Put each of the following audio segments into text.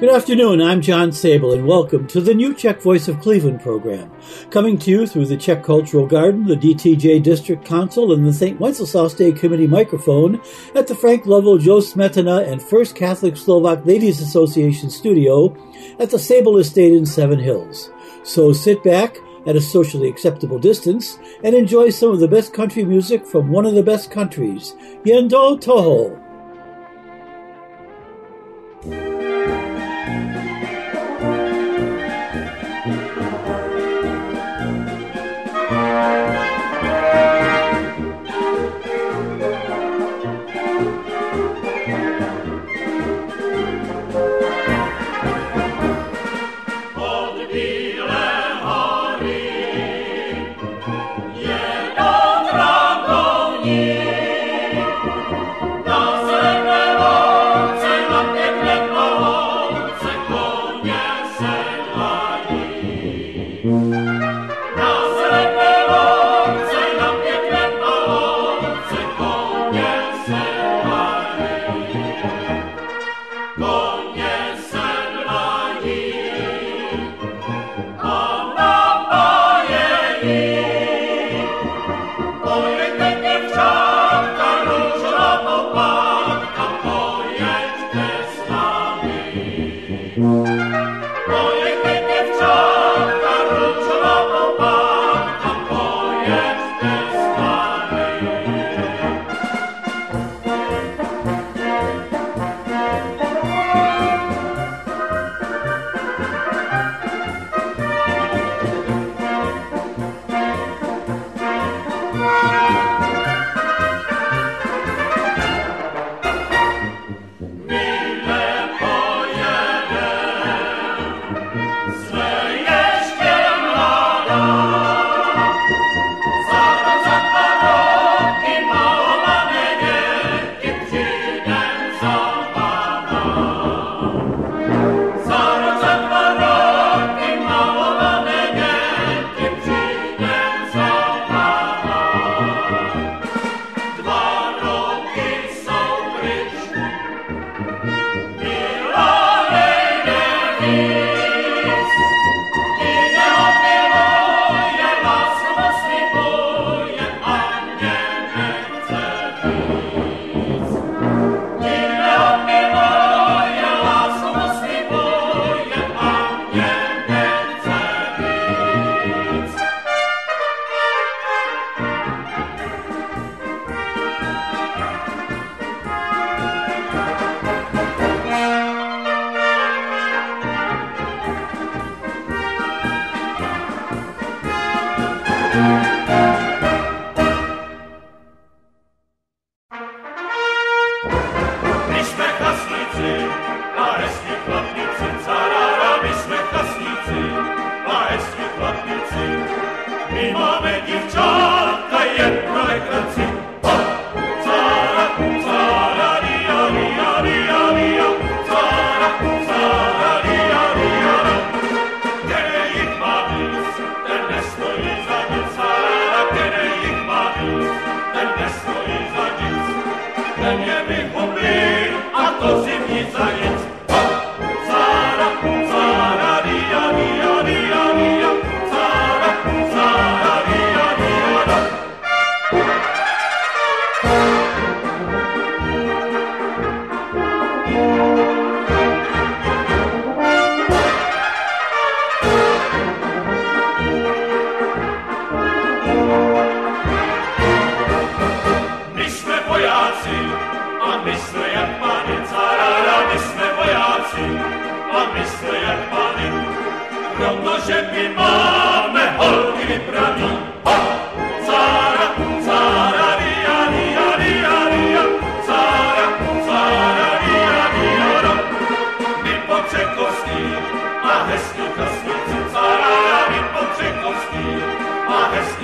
Good afternoon, I'm John Sable, and welcome to the new Czech Voice of Cleveland program, coming to you through the Czech Cultural Garden, the DTJ District Council, and the St. Wenceslas Day Committee microphone at the Frank Lovell Joe Smetana and First Catholic Slovak Ladies Association studio at the Sable Estate in Seven Hills. So sit back at a socially acceptable distance and enjoy some of the best country music from one of the best countries, Yendo Toho.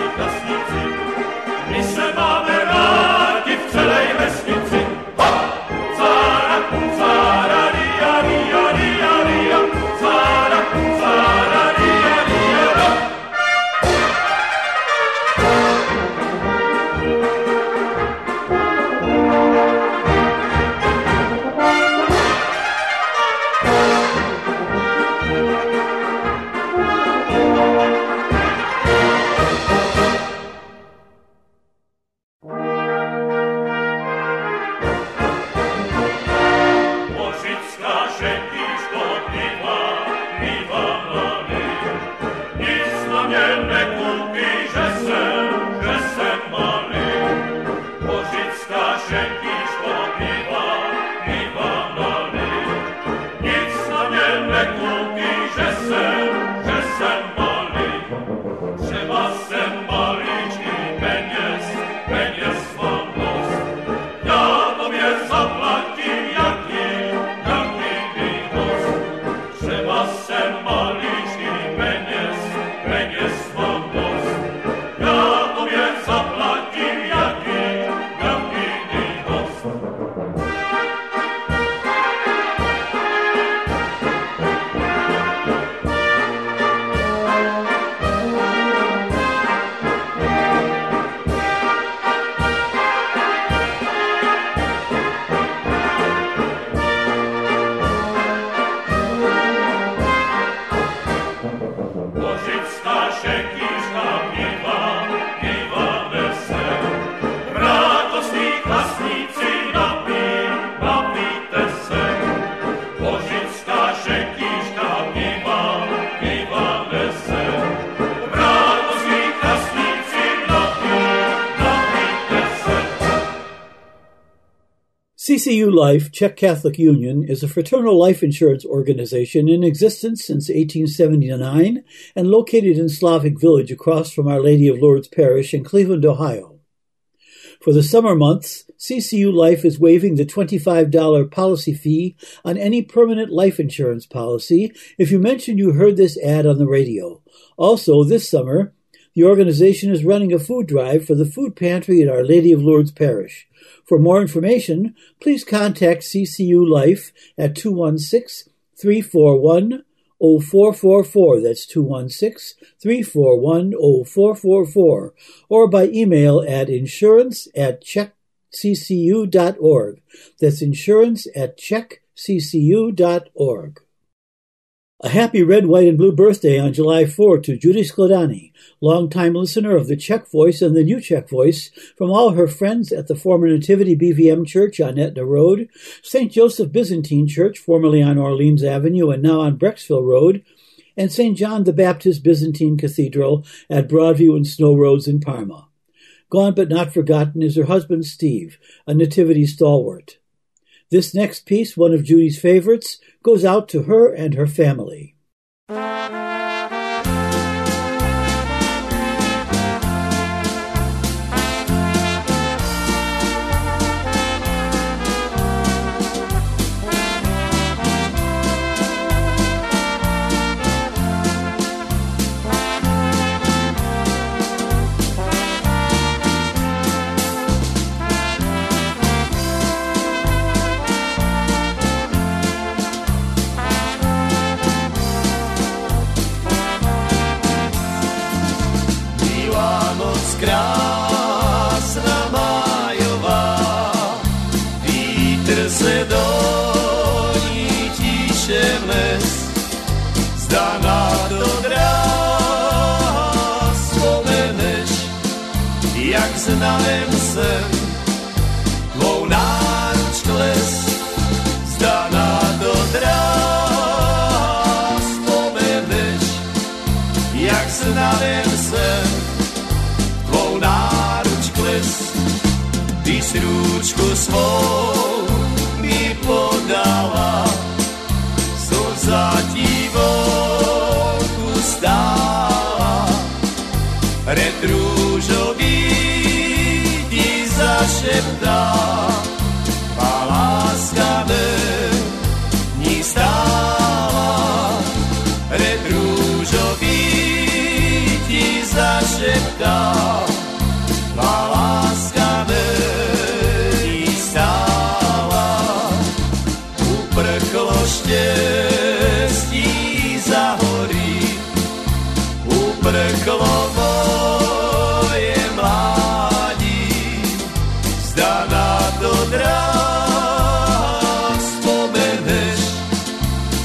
Sieg, das CCU Life, Czech Catholic Union, is a fraternal life insurance organization in existence since 1879 and located in Slavic Village across from Our Lady of Lourdes Parish in Cleveland, Ohio. For the summer months, CCU Life is waiving the $25 policy fee on any permanent life insurance policy if you mention you heard this ad on the radio. Also, this summer, the organization is running a food drive for the food pantry at Our Lady of Lourdes Parish. For more information, please contact CCU Life at 216 341 0444. That's 216 341 0444. Or by email at insurance at czechccu.org. That's insurance at czechccu.org. A happy red, white, and blue birthday on July 4 to Judy Skladani, longtime listener of the Czech Voice and the New Czech Voice, from all her friends at the former Nativity BVM Church on Aetna Road, St. Joseph Byzantine Church, formerly on Orleans Avenue and now on Brecksville Road, and St. John the Baptist Byzantine Cathedral at Broadview and Snow Roads in Parma. Gone but not forgotten is her husband Steve, a Nativity stalwart. This next piece, one of Judy's favorites, goes out to her and her family.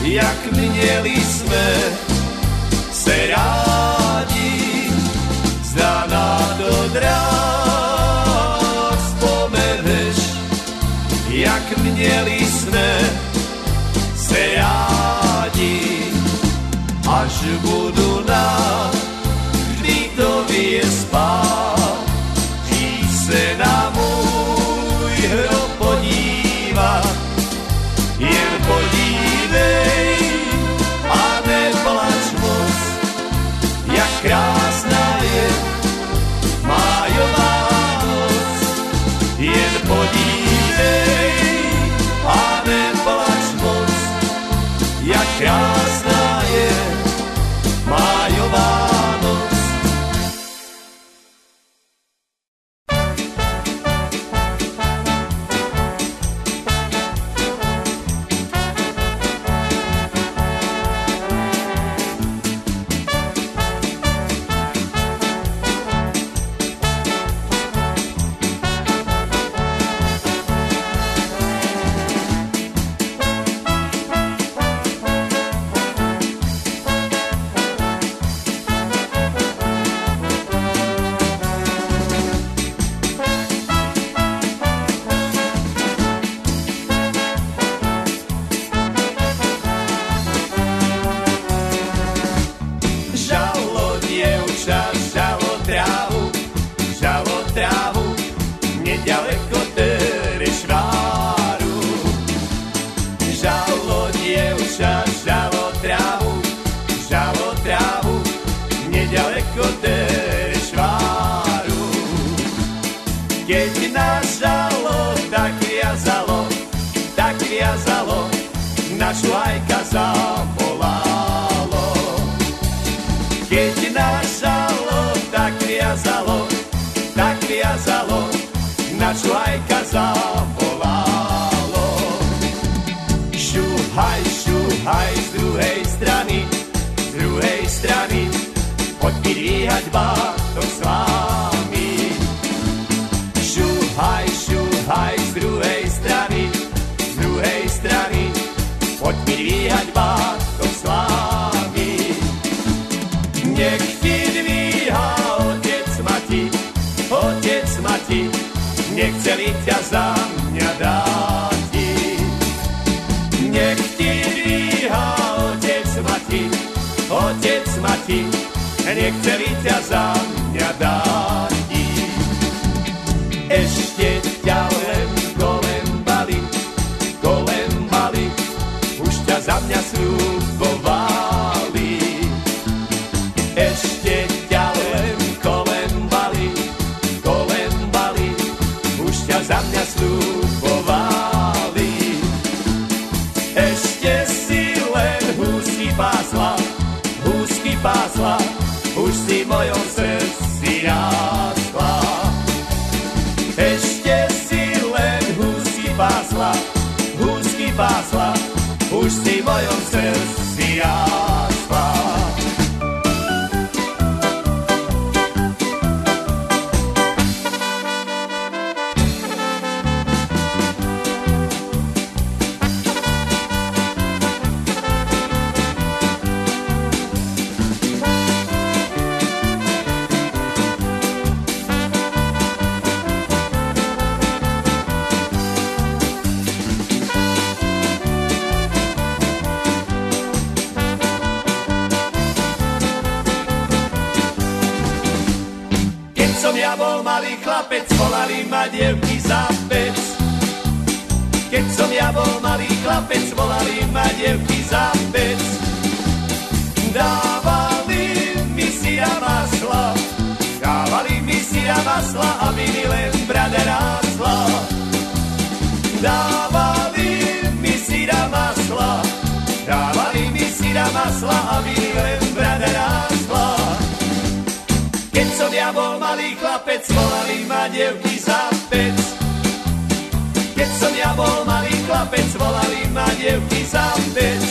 Jak měli jsme se rádi. Zda na to dráh vzpomeneš, jak měli jsme se rádi. Až budu na hřbitově spát, nedaleko dešváru. Keď nás žalo, tak tak viazalo, našu ajka zavolalo. Keď nás žalo, tak tak. Šuhaj, šuhaj z druhej strany, z druhej strany, mi dvíhať bátok s vámi. Šuhaj, šuhaj z druhej strany, z druhej strany, poď mi dvíhať bátok s vámi. Nech ti otec mati, otec mati, nechceli ťa za mňa dáti. Nech ti otec mati, otec mati, nech chce sám, mňa dať. Si v len brada rásla. Keď som ja bol malý chlapec, volali ma dievky za pec. Keď som ja bol malý chlapec, volali ma dievky za pec.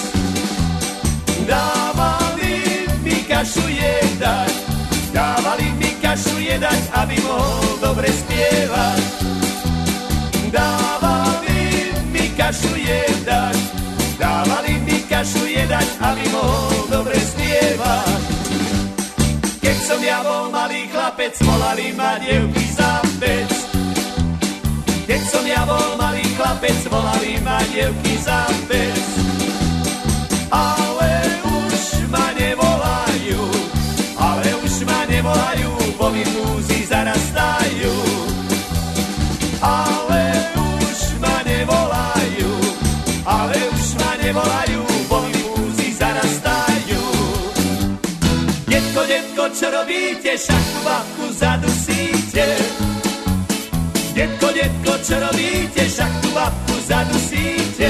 Dávali mi kašu jedať, dávali mi kašu jedať, aby mohol dobre spievať. Dávali mi kašu jedať, dávali mi kašu jedať, aby mohol dobre spievať. Keď som ja bol malý chlapec, volali ma dievky za pec. Keď som ja bol malý chlapec, volali ma dievky za pec. Detko, čo robíte? Šachu babku zadusíte. Detko, detko, čo robíte? Šachu babku zadusíte.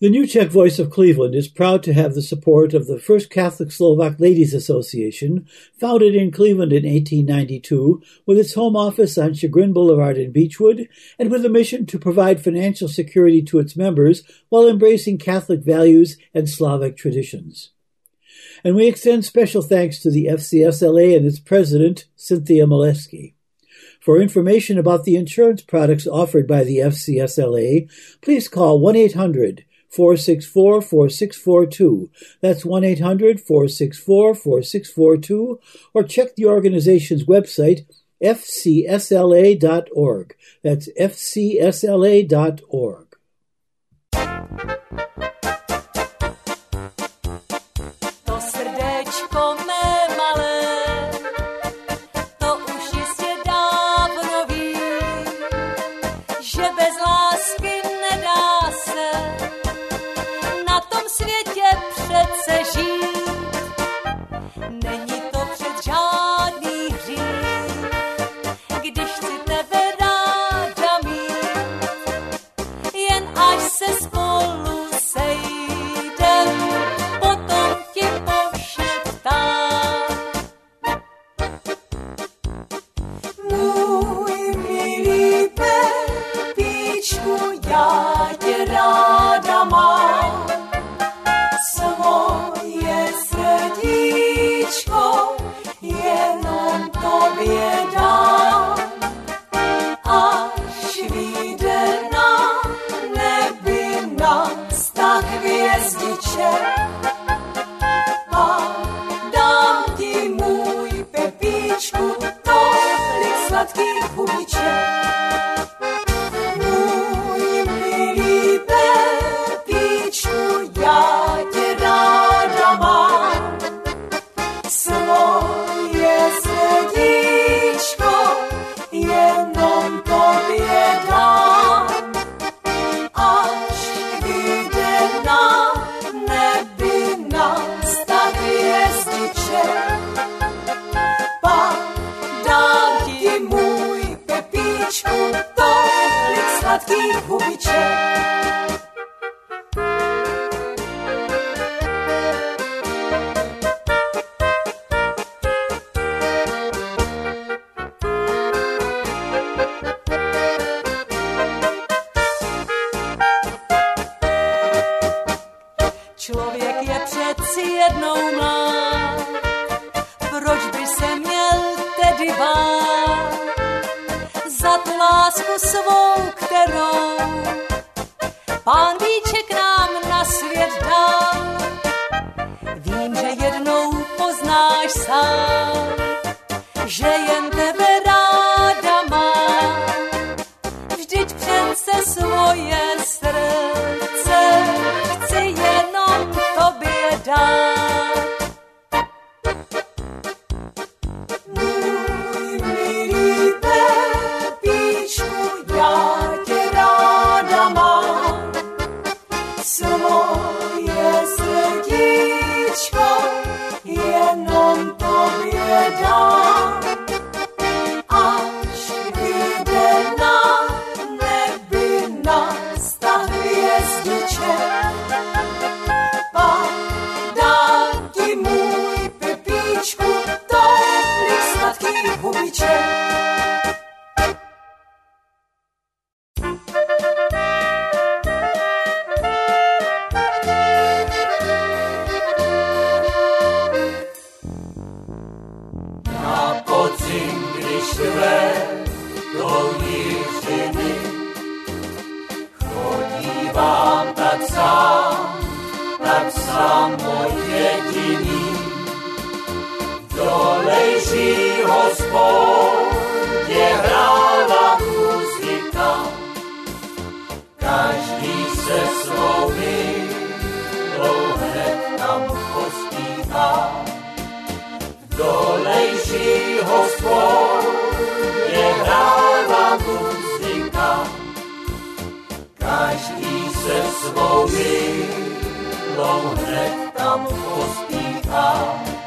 The New Czech Voice of Cleveland is proud to have the support of the First Catholic Slovak Ladies Association, founded in Cleveland in 1892, with its home office on Chagrin Boulevard in Beachwood, and with a mission to provide financial security to its members while embracing Catholic values and Slavic traditions. And we extend special thanks to the FCSLA and its president, Cynthia Maleski. For information about the insurance products offered by the FCSLA, please call 1 800 464 4642. That's 1 800 464 4642, or check the organization's website fcsla.org. That's fcsla.org. každý se svou milou hned tam pospíchá.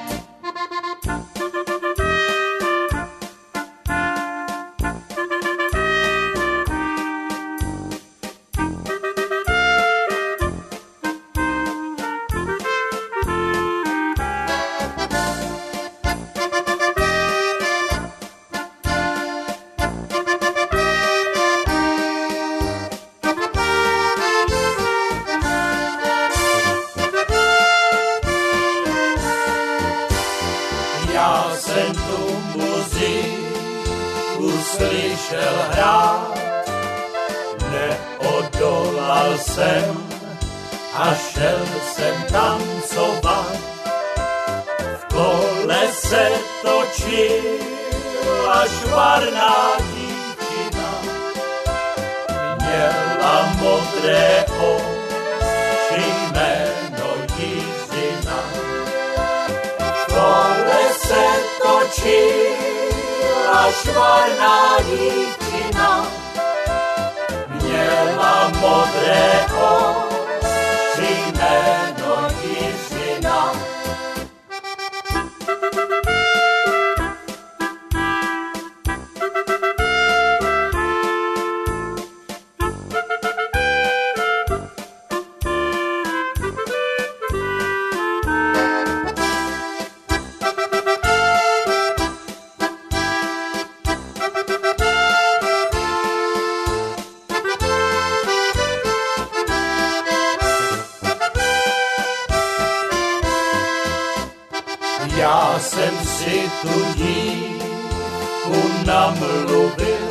Já jsem si tu dívku namluvil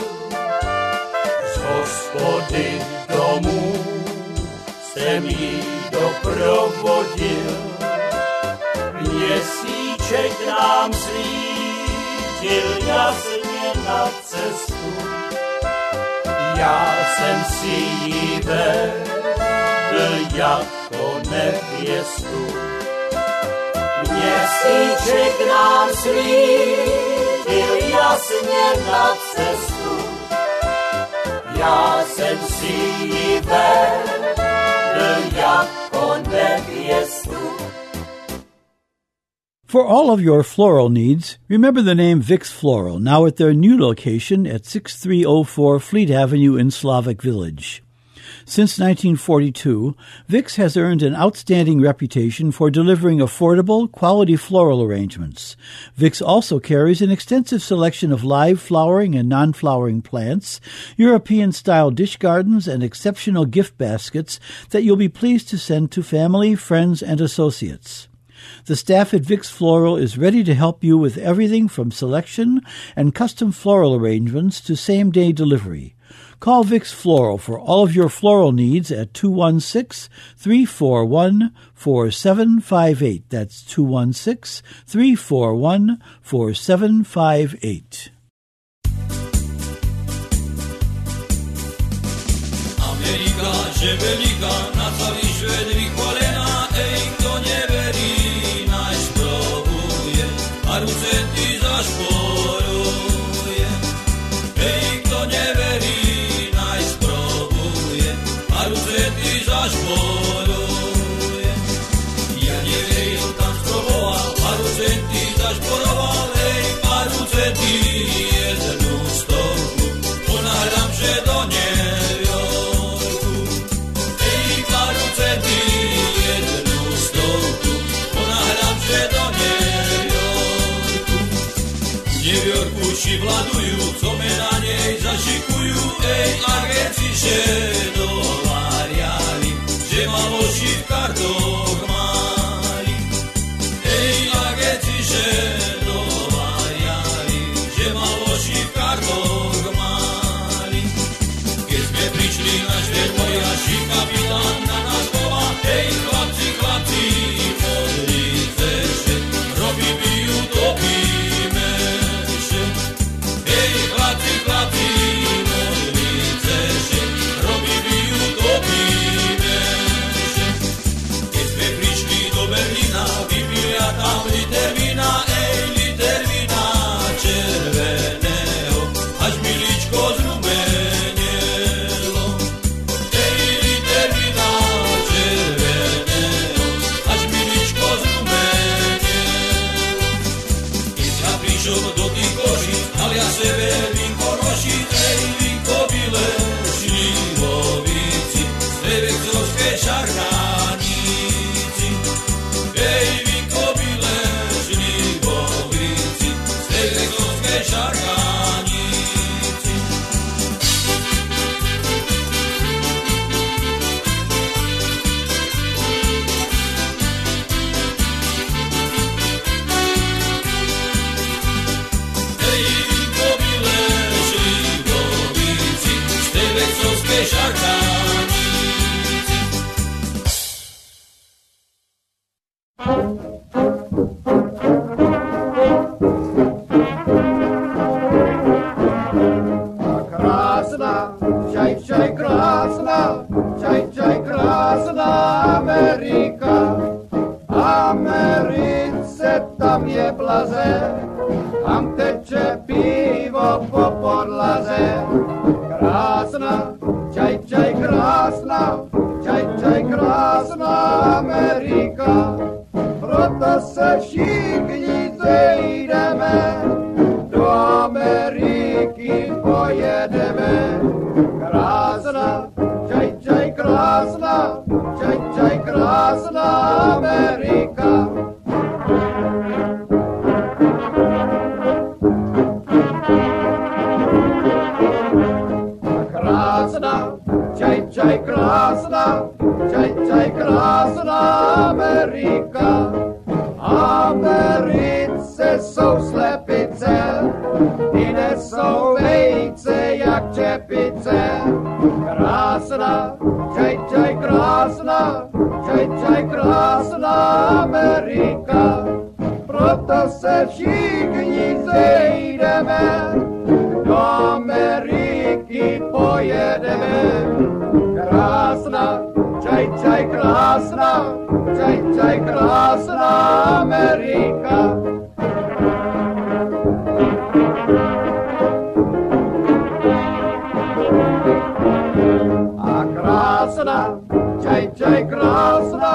z hospody domů, jsem jí doprovodil. Měsíček nám svítil jasně na cestu, já jsem si ji vedl jako nevěstu. Cestu. For all of your floral needs, remember the name Vix Floral, now at their new location at 6304 Fleet Avenue in Slavic Village. Since 1942, Vix has earned an outstanding reputation for delivering affordable, quality floral arrangements. Vix also carries an extensive selection of live flowering and non-flowering plants, European-style dish gardens, and exceptional gift baskets that you'll be pleased to send to family, friends, and associates. The staff at Vix Floral is ready to help you with everything from selection and custom floral arrangements to same day delivery. Call Vix Floral for all of your floral needs at 216 341 4758. That's 216 341 4758. Amerika, żebelika, na čaj, čaj, krásná, čaj, čaj, krásná Amerika. A krásná, čaj, čaj, krásná,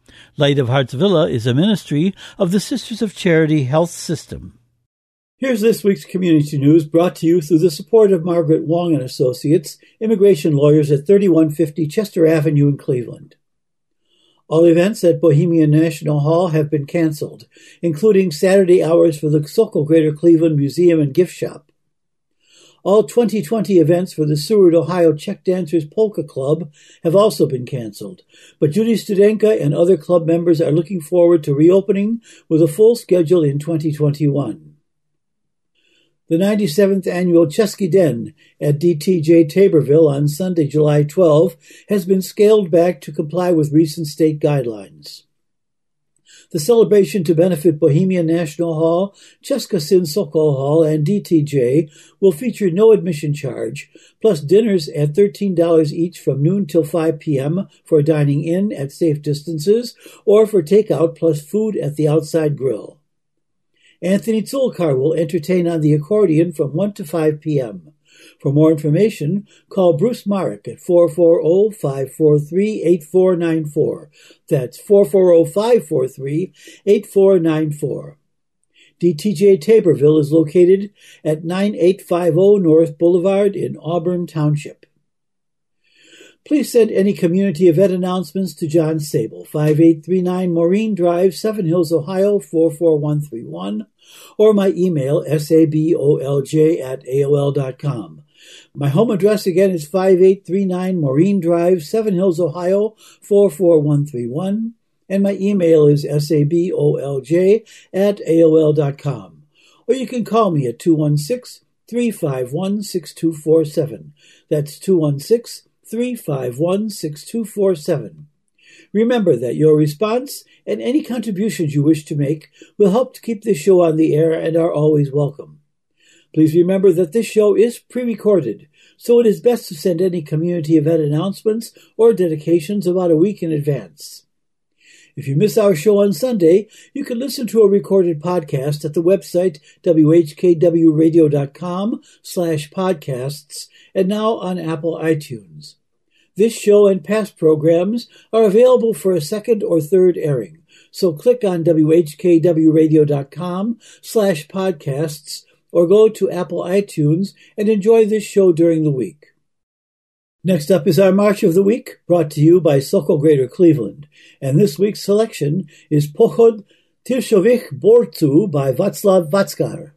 Light of Hearts Villa is a ministry of the Sisters of Charity Health System. Here's this week's community news brought to you through the support of Margaret Wong and Associates, immigration lawyers at 3150 Chester Avenue in Cleveland. All events at Bohemian National Hall have been canceled, including Saturday hours for the Sokol Greater Cleveland Museum and Gift Shop. All 2020 events for the Seward, Ohio Czech Dancers Polka Club have also been canceled, but Judy Studenka and other club members are looking forward to reopening with a full schedule in 2021. The 97th annual Chesky Den at DTJ Taborville on Sunday, July 12 has been scaled back to comply with recent state guidelines. The celebration to benefit Bohemian National Hall, Cheska Sin Sokol Hall, and DTJ will feature no admission charge, plus dinners at $13 each from noon till 5 p.m. for dining in at safe distances or for takeout plus food at the outside grill. Anthony Zulkar will entertain on the accordion from 1 to 5 p.m. For more information, call Bruce Marek at 440-543-8494. That's 440-543-8494. DTJ Taborville is located at 9850 North Boulevard in Auburn Township. Please send any community event announcements to John Sabol, 5839 Maureen Drive, Seven Hills, Ohio, 44131, or my email, sabolj at aol.com. My home address again is 5839 Maureen Drive, Seven Hills, Ohio, 44131, and my email is sabolj at aol.com. Or you can call me at 216 351 6247. That's 216 351 6247. Remember that your response and any contributions you wish to make will help to keep this show on the air and are always welcome. Please remember that this show is pre-recorded, so it is best to send any community event announcements or dedications about a week in advance. If you miss our show on Sunday, you can listen to a recorded podcast at the website whkwradio.com slash podcasts and now on Apple iTunes. This show and past programs are available for a second or third airing, so click on whkwradio.com slash podcasts or go to Apple iTunes and enjoy this show during the week. Next up is our March of the Week, brought to you by Sokol Greater Cleveland. And this week's selection is Pochod Tirshovich Bortu by Václav Vačkář.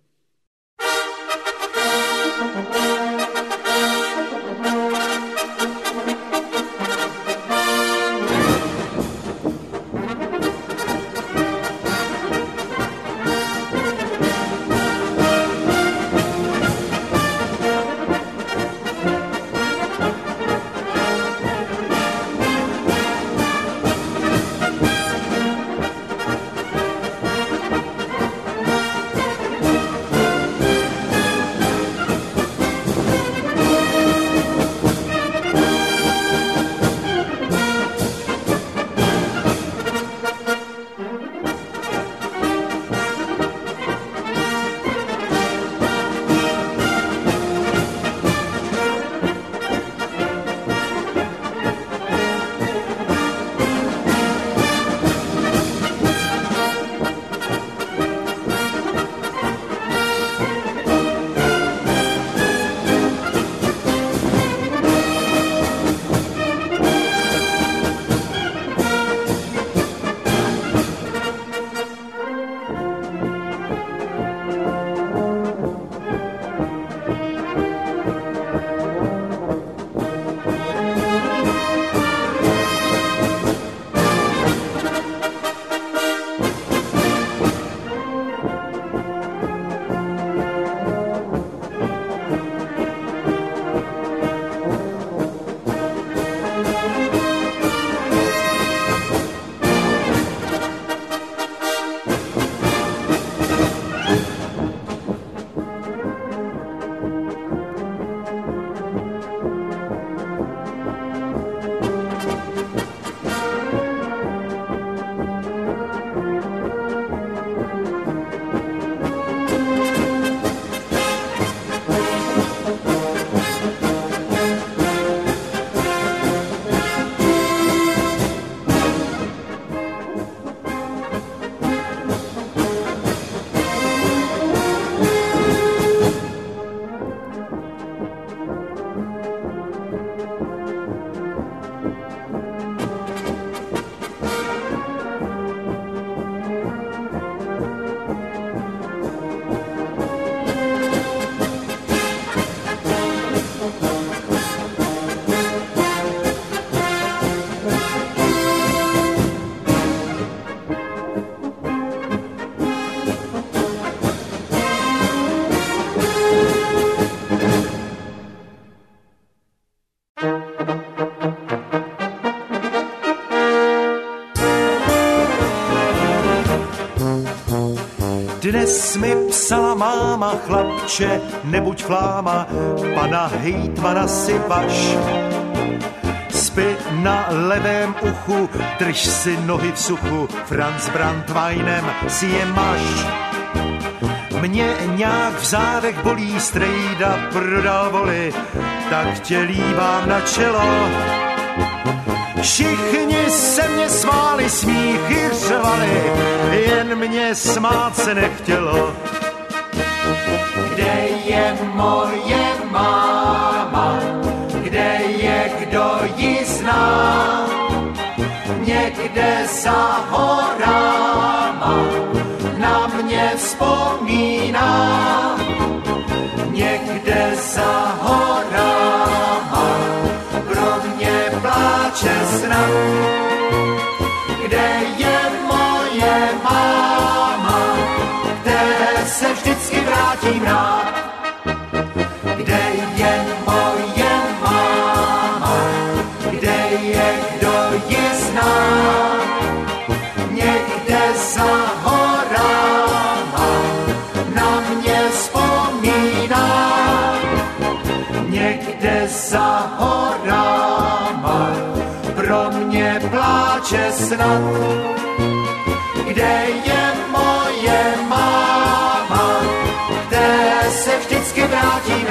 Dnes mi psala máma, chlapče, nebuď fláma, pana hejtmana si vaš. Spy na levém uchu, drž si nohy v suchu, Franz Brandweinem si je maš. Mě nějak v zádech bolí, strejda prodal voli, tak tě líbám na čelo. Všichni se mě smáli, smíchy řvali, jen mě smát se nechtělo. Kde je moje máma? Kde je, kdo ji zná? Někde za horama na mě vzpomíná. Někde za horama pláče vždycky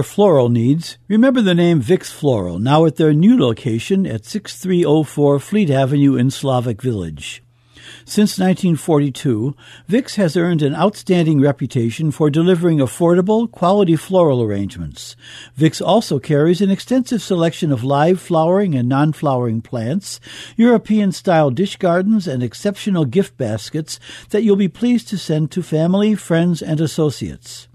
your floral needs, remember the name Vix Floral, now at their new location at 6304 Fleet Avenue in Slavic Village. Since 1942, Vix has earned an outstanding reputation for delivering affordable, quality floral arrangements. Vix also carries an extensive selection of live flowering and non-flowering plants, European-style dish gardens, and exceptional gift baskets that you'll be pleased to send to family, friends, and associates.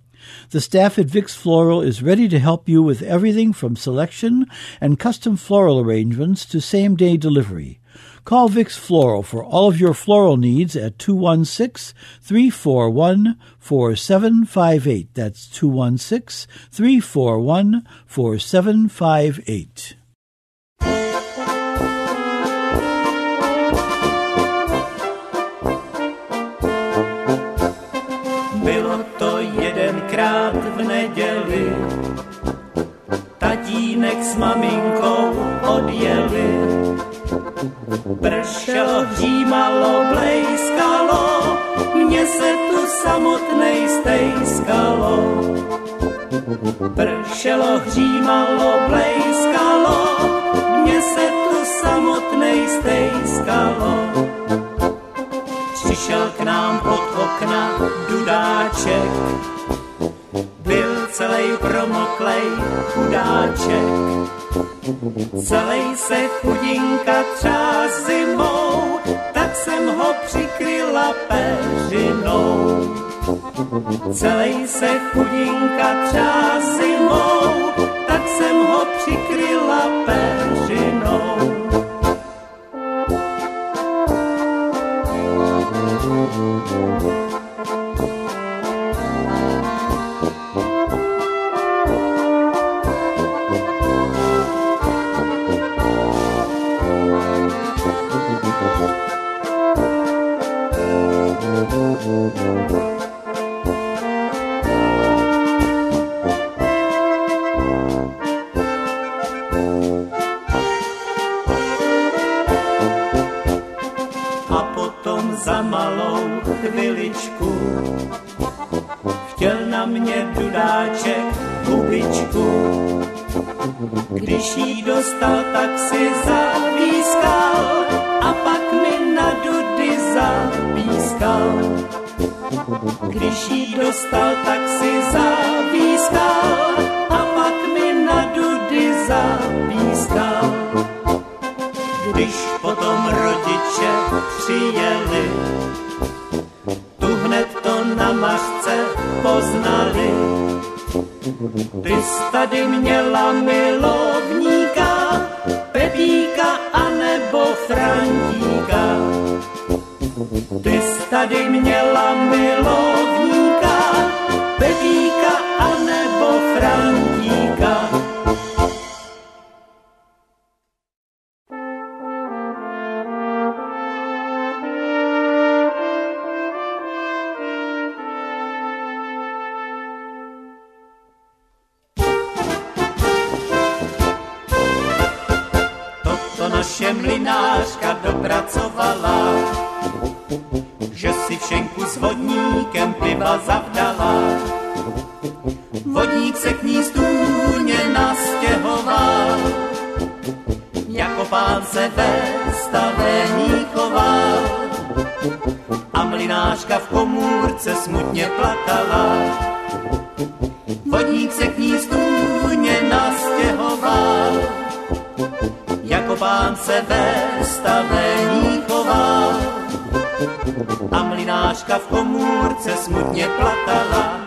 The staff at Vix Floral is ready to help you with everything from selection and custom floral arrangements to same day delivery. Call Vix Floral for all of your floral needs at 216 341 4758. That's 216 341 4758. tatínek s maminkou odjeli. Pršelo, hřímalo, blejskalo, mně se tu samotnej stejskalo. Pršelo, hřímalo, blejskalo, mně se tu samotnej stejskalo. Přišel k nám pod okna dudáček, byl celý promoklej chudáček. Celý se chudinka třás zimou, tak jsem ho přikryla peřinou. Celý se chudinka třás zimou, tak jsem ho přikryla peřinou. pán se ve stavení chová. A mlináška v komůrce smutně plakala. Vodník se k ní stůně nastěhoval. Jako pán se ve stavení chová. A mlináška v komůrce smutně plakala.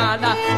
Do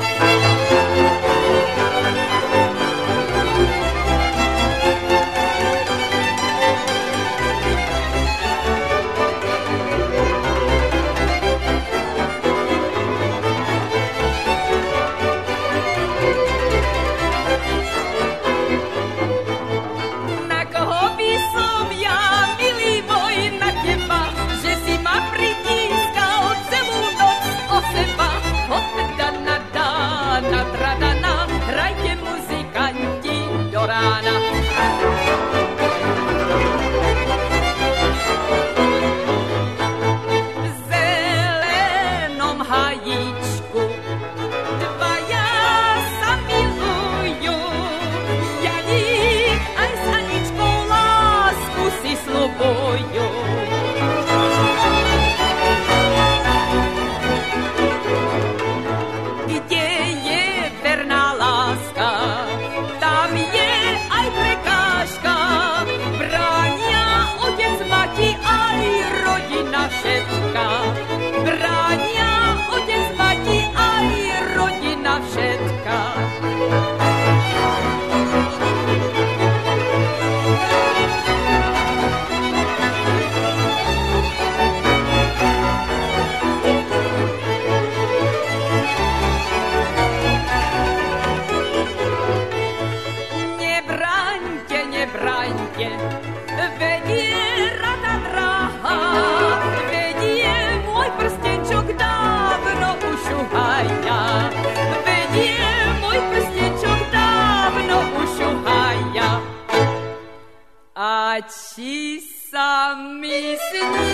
felicidade.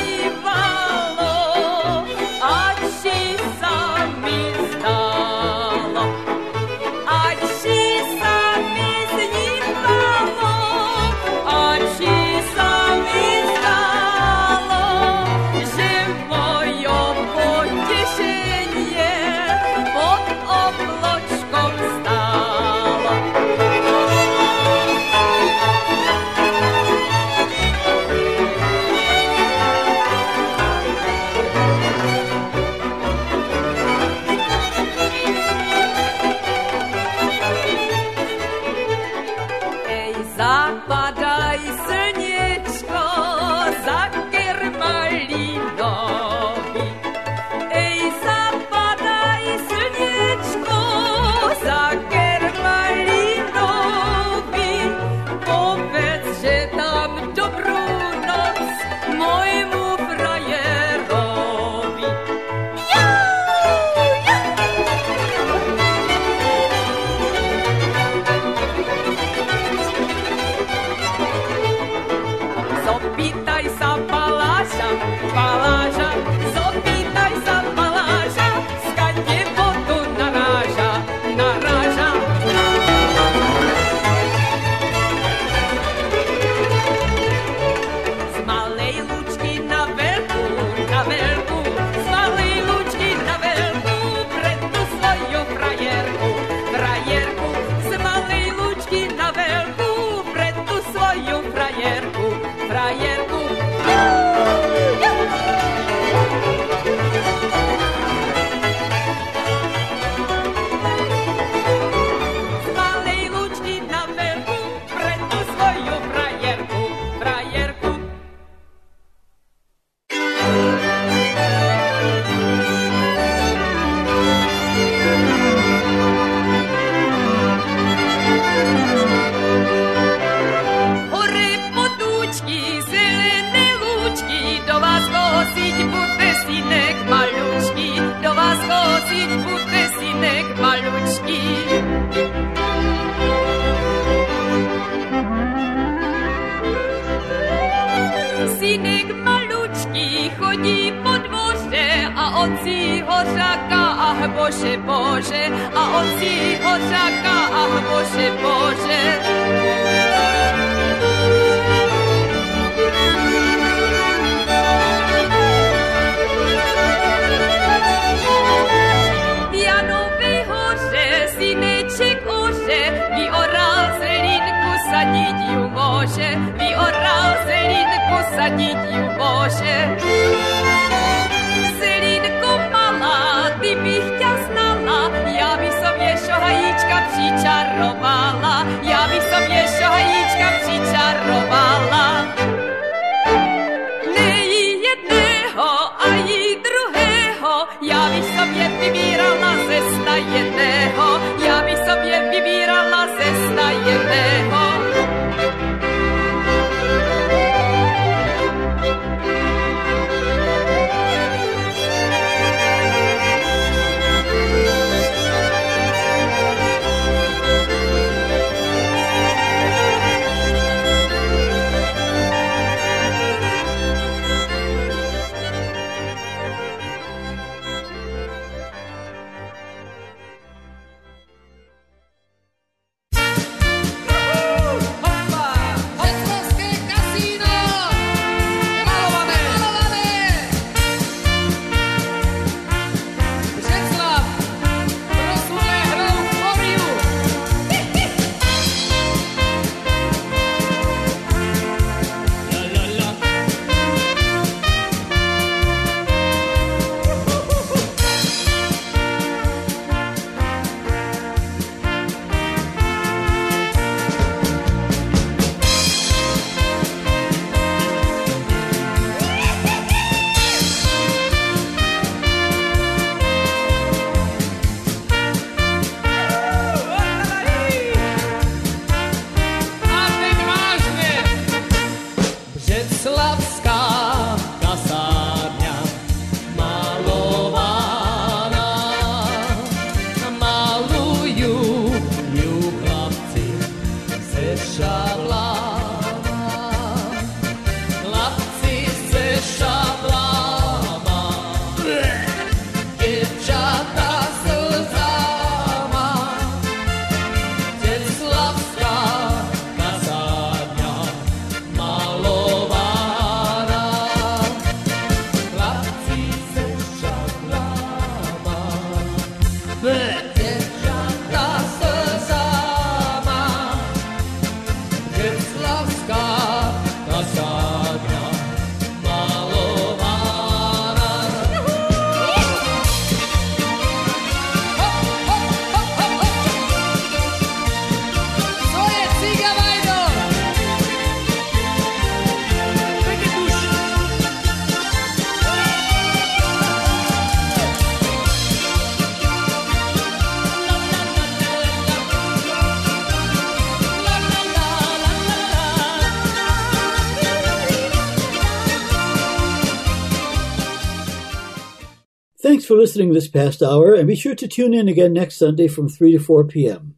Listening this past hour, and be sure to tune in again next Sunday from 3 to 4 p.m.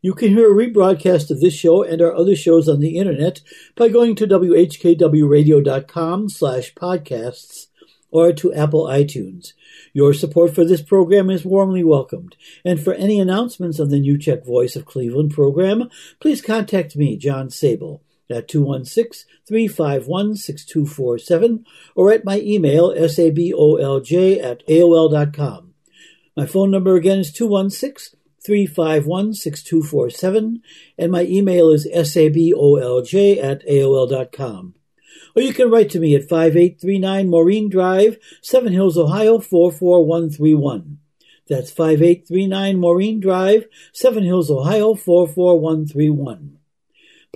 You can hear a rebroadcast of this show and our other shows on the internet by going to whkwradio.com slash podcasts or to Apple iTunes. Your support for this program is warmly welcomed. And for any announcements on the New Czech Voice of Cleveland program, please contact me, John Sabol, at 216-351-6247 or at my email, sabolj at aol.com. My phone number again is 216-351-6247 and my email is sabolj at aol.com. Or you can write to me at 5839 Maureen Drive, Seven Hills, Ohio 44131. That's 5839 Maureen Drive, Seven Hills, Ohio 44131.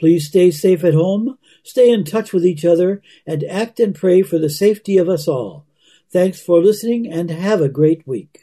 Please stay safe at home, stay in touch with each other, and act and pray for the safety of us all. Thanks for listening and have a great week.